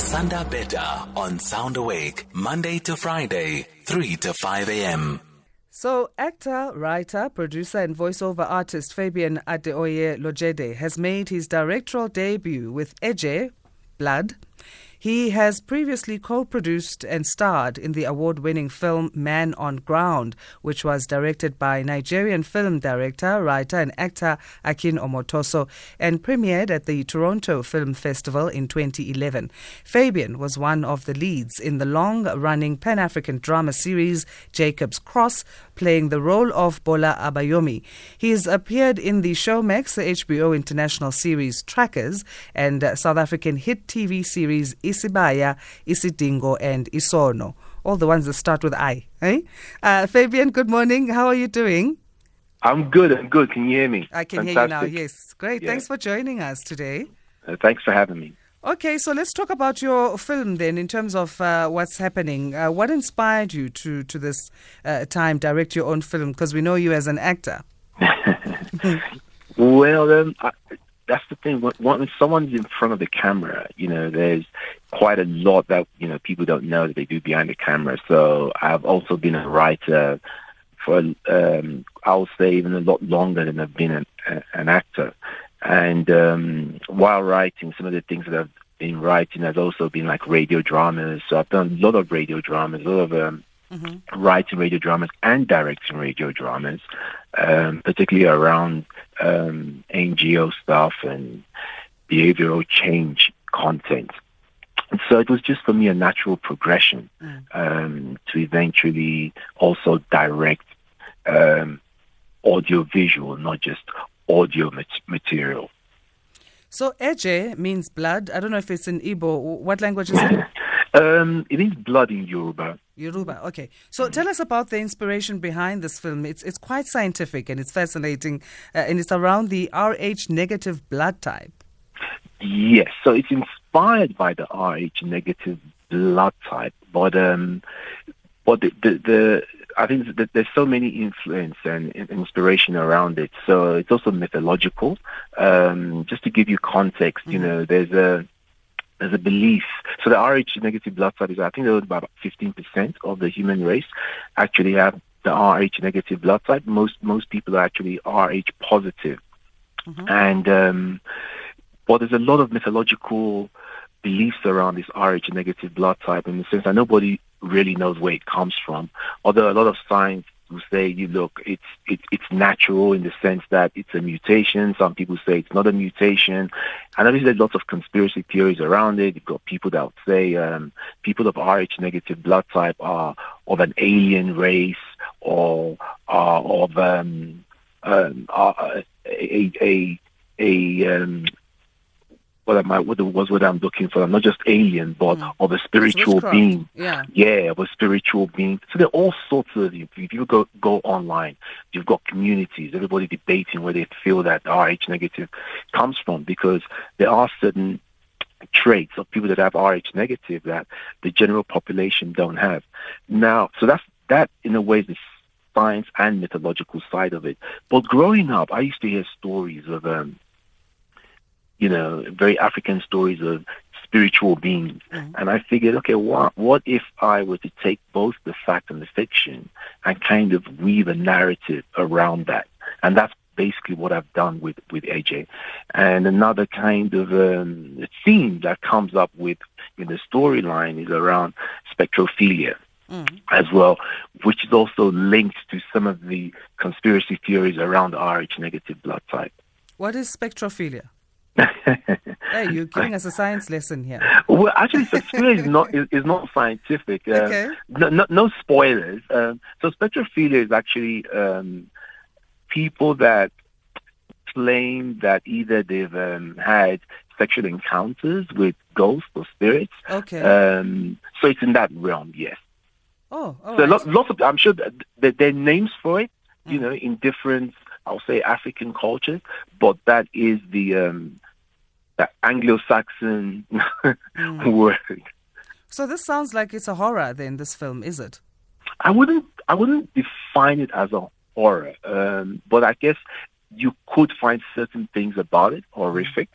Asanda Beta on Sound Awake, Monday to Friday, 3 to 5 a.m. So, actor, writer, producer, and voiceover artist Fabian Adeoye Lojede has made his directorial debut with Eje, Blood. He has previously co produced and starred in the award winning film Man on Ground, which was directed by Nigerian film director, writer, and actor Akin Omotoso and premiered at the Toronto Film Festival in 2011. Fabian was one of the leads in the long running Pan African drama series Jacob's Cross, playing the role of Bola Abayomi. He has appeared in the Showmax, the HBO international series Trackers, and South African hit TV series Isibaya, Isidingo, and Isono. All the ones that start with I. Eh? Uh, Fabian, good morning. How are you doing? I'm good. I'm good. Can you hear me? I can Fantastic. hear you now. Yes. Great. Yeah. Thanks for joining us today. Uh, thanks for having me. Okay, so let's talk about your film then in terms of uh, what's happening. Uh, what inspired you to, to this uh, time direct your own film? Because we know you as an actor. Well, um, I, that's the thing. When, when someone's in front of the camera, you know, there's quite a lot that you know people don't know that they do behind the camera. So I've also been a writer for, um, I would say, even a lot longer than I've been an, an actor. And um, while writing, some of the things that I've been writing has also been like radio dramas. So I've done a lot of radio dramas, a lot of um, writing radio dramas and directing radio dramas, um, particularly around um, NGO stuff and behavioral change content. And so it was just for me a natural progression um, to eventually also direct um, audio visual, not just audio mat- material. So Eje means blood. I don't know if it's in Igbo. What language is it? Um, it is blood in Yoruba. Yoruba. Okay. So tell us about the inspiration behind this film. It's it's quite scientific and it's fascinating, uh, and it's around the Rh negative blood type. Yes, so it's inspired by the Rh negative blood type, but um, but the the, the I think that there's so many influence and inspiration around it. So it's also mythological. Um, just to give you context, you know, there's a there's a belief. So the Rh negative blood type is, I think, about 15% of the human race actually have the Rh negative blood type. Most most people are actually Rh positive, and um, well, there's a lot of mythological beliefs around this Rh negative blood type in the sense that nobody really knows where it comes from. Although a lot of science will say, you look, it's it's it's natural in the sense that it's a mutation. Some people say it's not a mutation, and obviously there's lots of conspiracy theories around it. You've got people that say um, people of Rh negative blood type are of an alien race or are of um, um, are a a a um, what am I? What was what I'm looking for? I'm not just alien, but of a spiritual being. Yeah. Yeah, of a spiritual being. So there are all sorts of. If you go go online, you've got communities. Everybody debating where they feel that Rh negative comes from, because there are certain traits of people that have Rh negative that the general population don't have. Now, so that's that in a way is the science and mythological side of it. But growing up, I used to hear stories of um, you know, very African stories of spiritual beings. And I figured, okay, what, what if I were to take both the fact and the fiction and kind of weave a narrative around that? And that's basically what I've done with, with Eje. And another kind of um, theme that comes up with in the storyline is around spectrophilia as well, which is also linked to some of the conspiracy theories around Rh negative blood type. What is spectrophilia? Hey, you're giving us a science lesson here. Well, actually, spectrophilia is not is, is not scientific. Um, Okay. no, no, no spoilers. Um, so spectrophilia is actually um, people that claim that either they've um, had sexual encounters with ghosts or spirits. Okay. Um, so it's in that realm, yes. oh, So right. lo- lots of I'm sure that that there are names for it, you Mm. know, in different I'll say African cultures, but that is the um, the Anglo-Saxon Mm. word. So this sounds like it's a horror. Then this film is it? I wouldn't I wouldn't define it as a horror, um, but I guess you could find certain things about it horrific.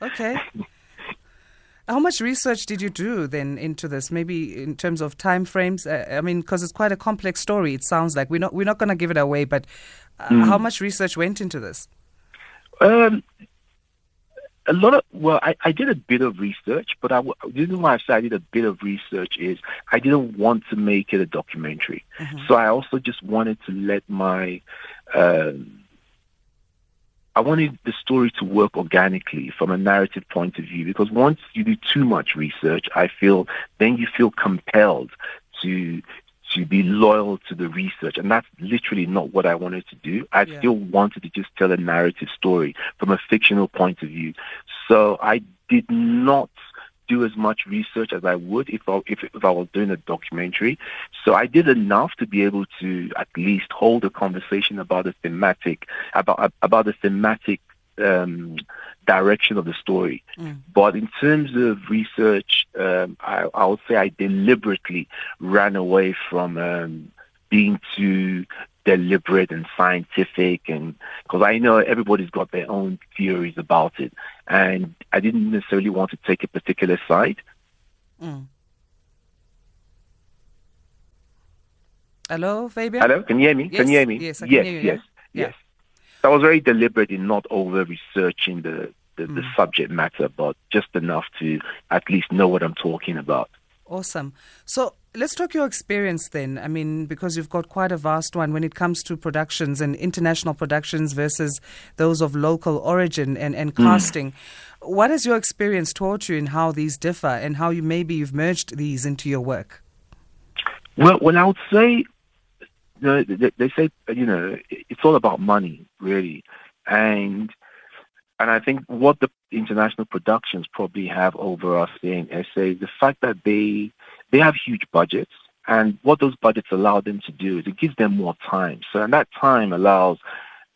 Okay. How much research did you do then into this? Maybe in terms of time frames. Uh, I mean, because it's quite a complex story. It sounds like we're not we're not going to give it away. But uh, mm. how much research went into this? Um, a lot of well, I, I did a bit of research, but I, the reason why I said I did a bit of research is I didn't want to make it a documentary. Mm-hmm. So I also just wanted to let my um, I wanted the story to work organically from a narrative point of view because once you do too much research, I feel then you feel compelled to to be loyal to the research. And that's literally not what I wanted to do. I yeah. still wanted to just tell a narrative story from a fictional point of view. So I did not do as much research as I would if I, if, if I was doing a documentary. So I did enough to be able to at least hold a conversation about the thematic about about the thematic um, direction of the story. Mm. But in terms of research, um, I, I, would say I deliberately ran away from um, being too deliberate and scientific and because I know everybody's got their own theories about it and I didn't necessarily want to take a particular side. Mm. Hello, Fabian? Hello, can you hear me? Yes, can you hear me? Yes, yes, yes, yes, I was very deliberate in not over researching the, the, mm. the subject matter, but just enough to at least know what I'm talking about. Awesome. So let's talk your experience then. I mean, because you've got quite a vast one when it comes to productions and international productions versus those of local origin and, and hmm. casting. Mm. What has your experience taught you in how these differ and how you maybe you've merged these into your work? Well, well, I would say, you know, they, say, you know, it's all about money, really, and and I think what the international productions probably have over us in SA is the fact that they they have huge budgets, and what those budgets allow them to do is it gives them more time. So, and that time allows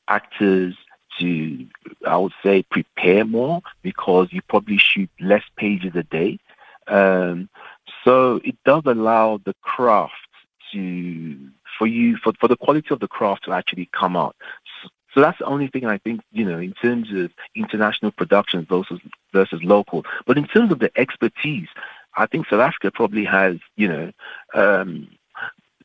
actors to, I would say, prepare more because you probably shoot less pages a day. Um, so it does allow the craft to for you for, for the quality of the craft to actually come out. So that's the only thing I think, you know, in terms of international productions versus versus local. But in terms of the expertise, I think South Africa probably has, you know, um,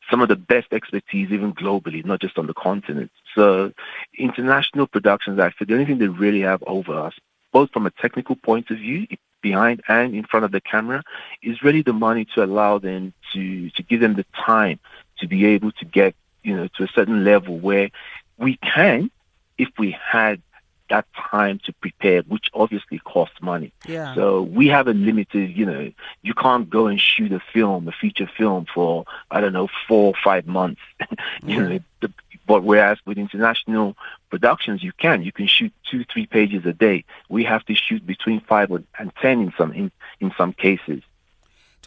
some of the best expertise even globally, not just on the continent. So international productions, I feel the only thing they really have over us, both from a technical point of view, behind and in front of the camera, is really the money to allow them to, to give them the time to be able to get, you know, to a certain level where we can if we had that time to prepare, which obviously costs money. Yeah. So we have a limited, you know, you can't go and shoot a film, a feature film for, I don't know, four or five months. you know, the, but whereas with international productions, you can. You can shoot two, three pages a day. We have to shoot between five and ten in some, in, in some cases.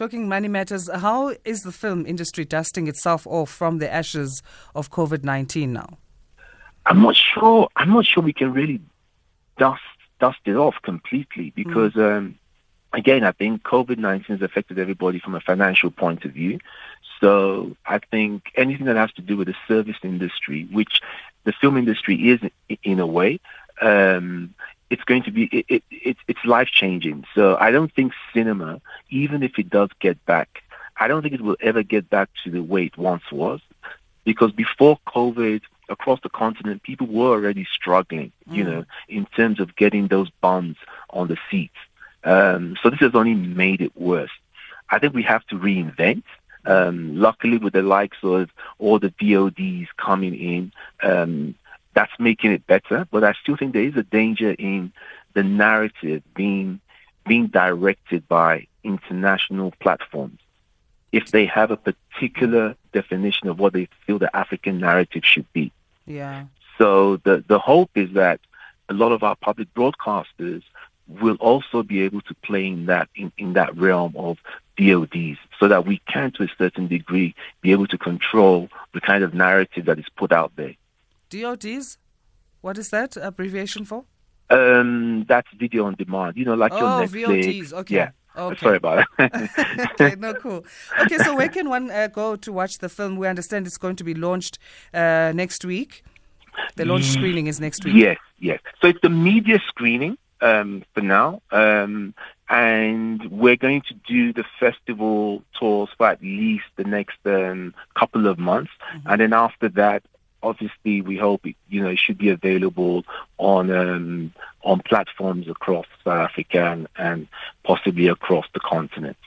Talking money matters, how is the film industry dusting itself off from the ashes of COVID-19 now? I'm not sure. I'm not sure we can really dust dust it off completely because, mm. um, again, I think COVID nineteen has affected everybody from a financial point of view. So I think anything that has to do with the service industry, which the film industry is in a way, um, it's going to be it, it, it, it's life changing. So I don't think cinema, even if it does get back, I don't think it will ever get back to the way it once was, because before COVID, across the continent, people were already struggling, mm. you know, in terms of getting those bonds on the seats. Um, so this has only made it worse. I think we have to reinvent. Um, luckily, with the likes of all the VODs coming in, um, that's making it better. But I still think there is a danger in the narrative being being directed by international platforms if they have a particular definition of what they feel the African narrative should be. Yeah. So the, the hope is that a lot of our public broadcasters will also be able to play in that in, in that realm of DODs so that we can to a certain degree be able to control the kind of narrative that is put out there. DODs? What is that abbreviation for? Um, that's video on demand. You know, like oh, your Netflix. VODs. Okay. Yeah. Okay. Sorry about that. okay, no, cool. Okay, so where can one uh, go to watch the film? We understand it's going to be launched uh, next week. The launch screening is next week. Yes, yes. So it's the media screening um, for now. Um, and we're going to do the festival tours for at least the next um, couple of months. Mm-hmm. And then after that, obviously, we hope it, you know it should be available on um, on platforms across South Africa and, and possibly across the continent.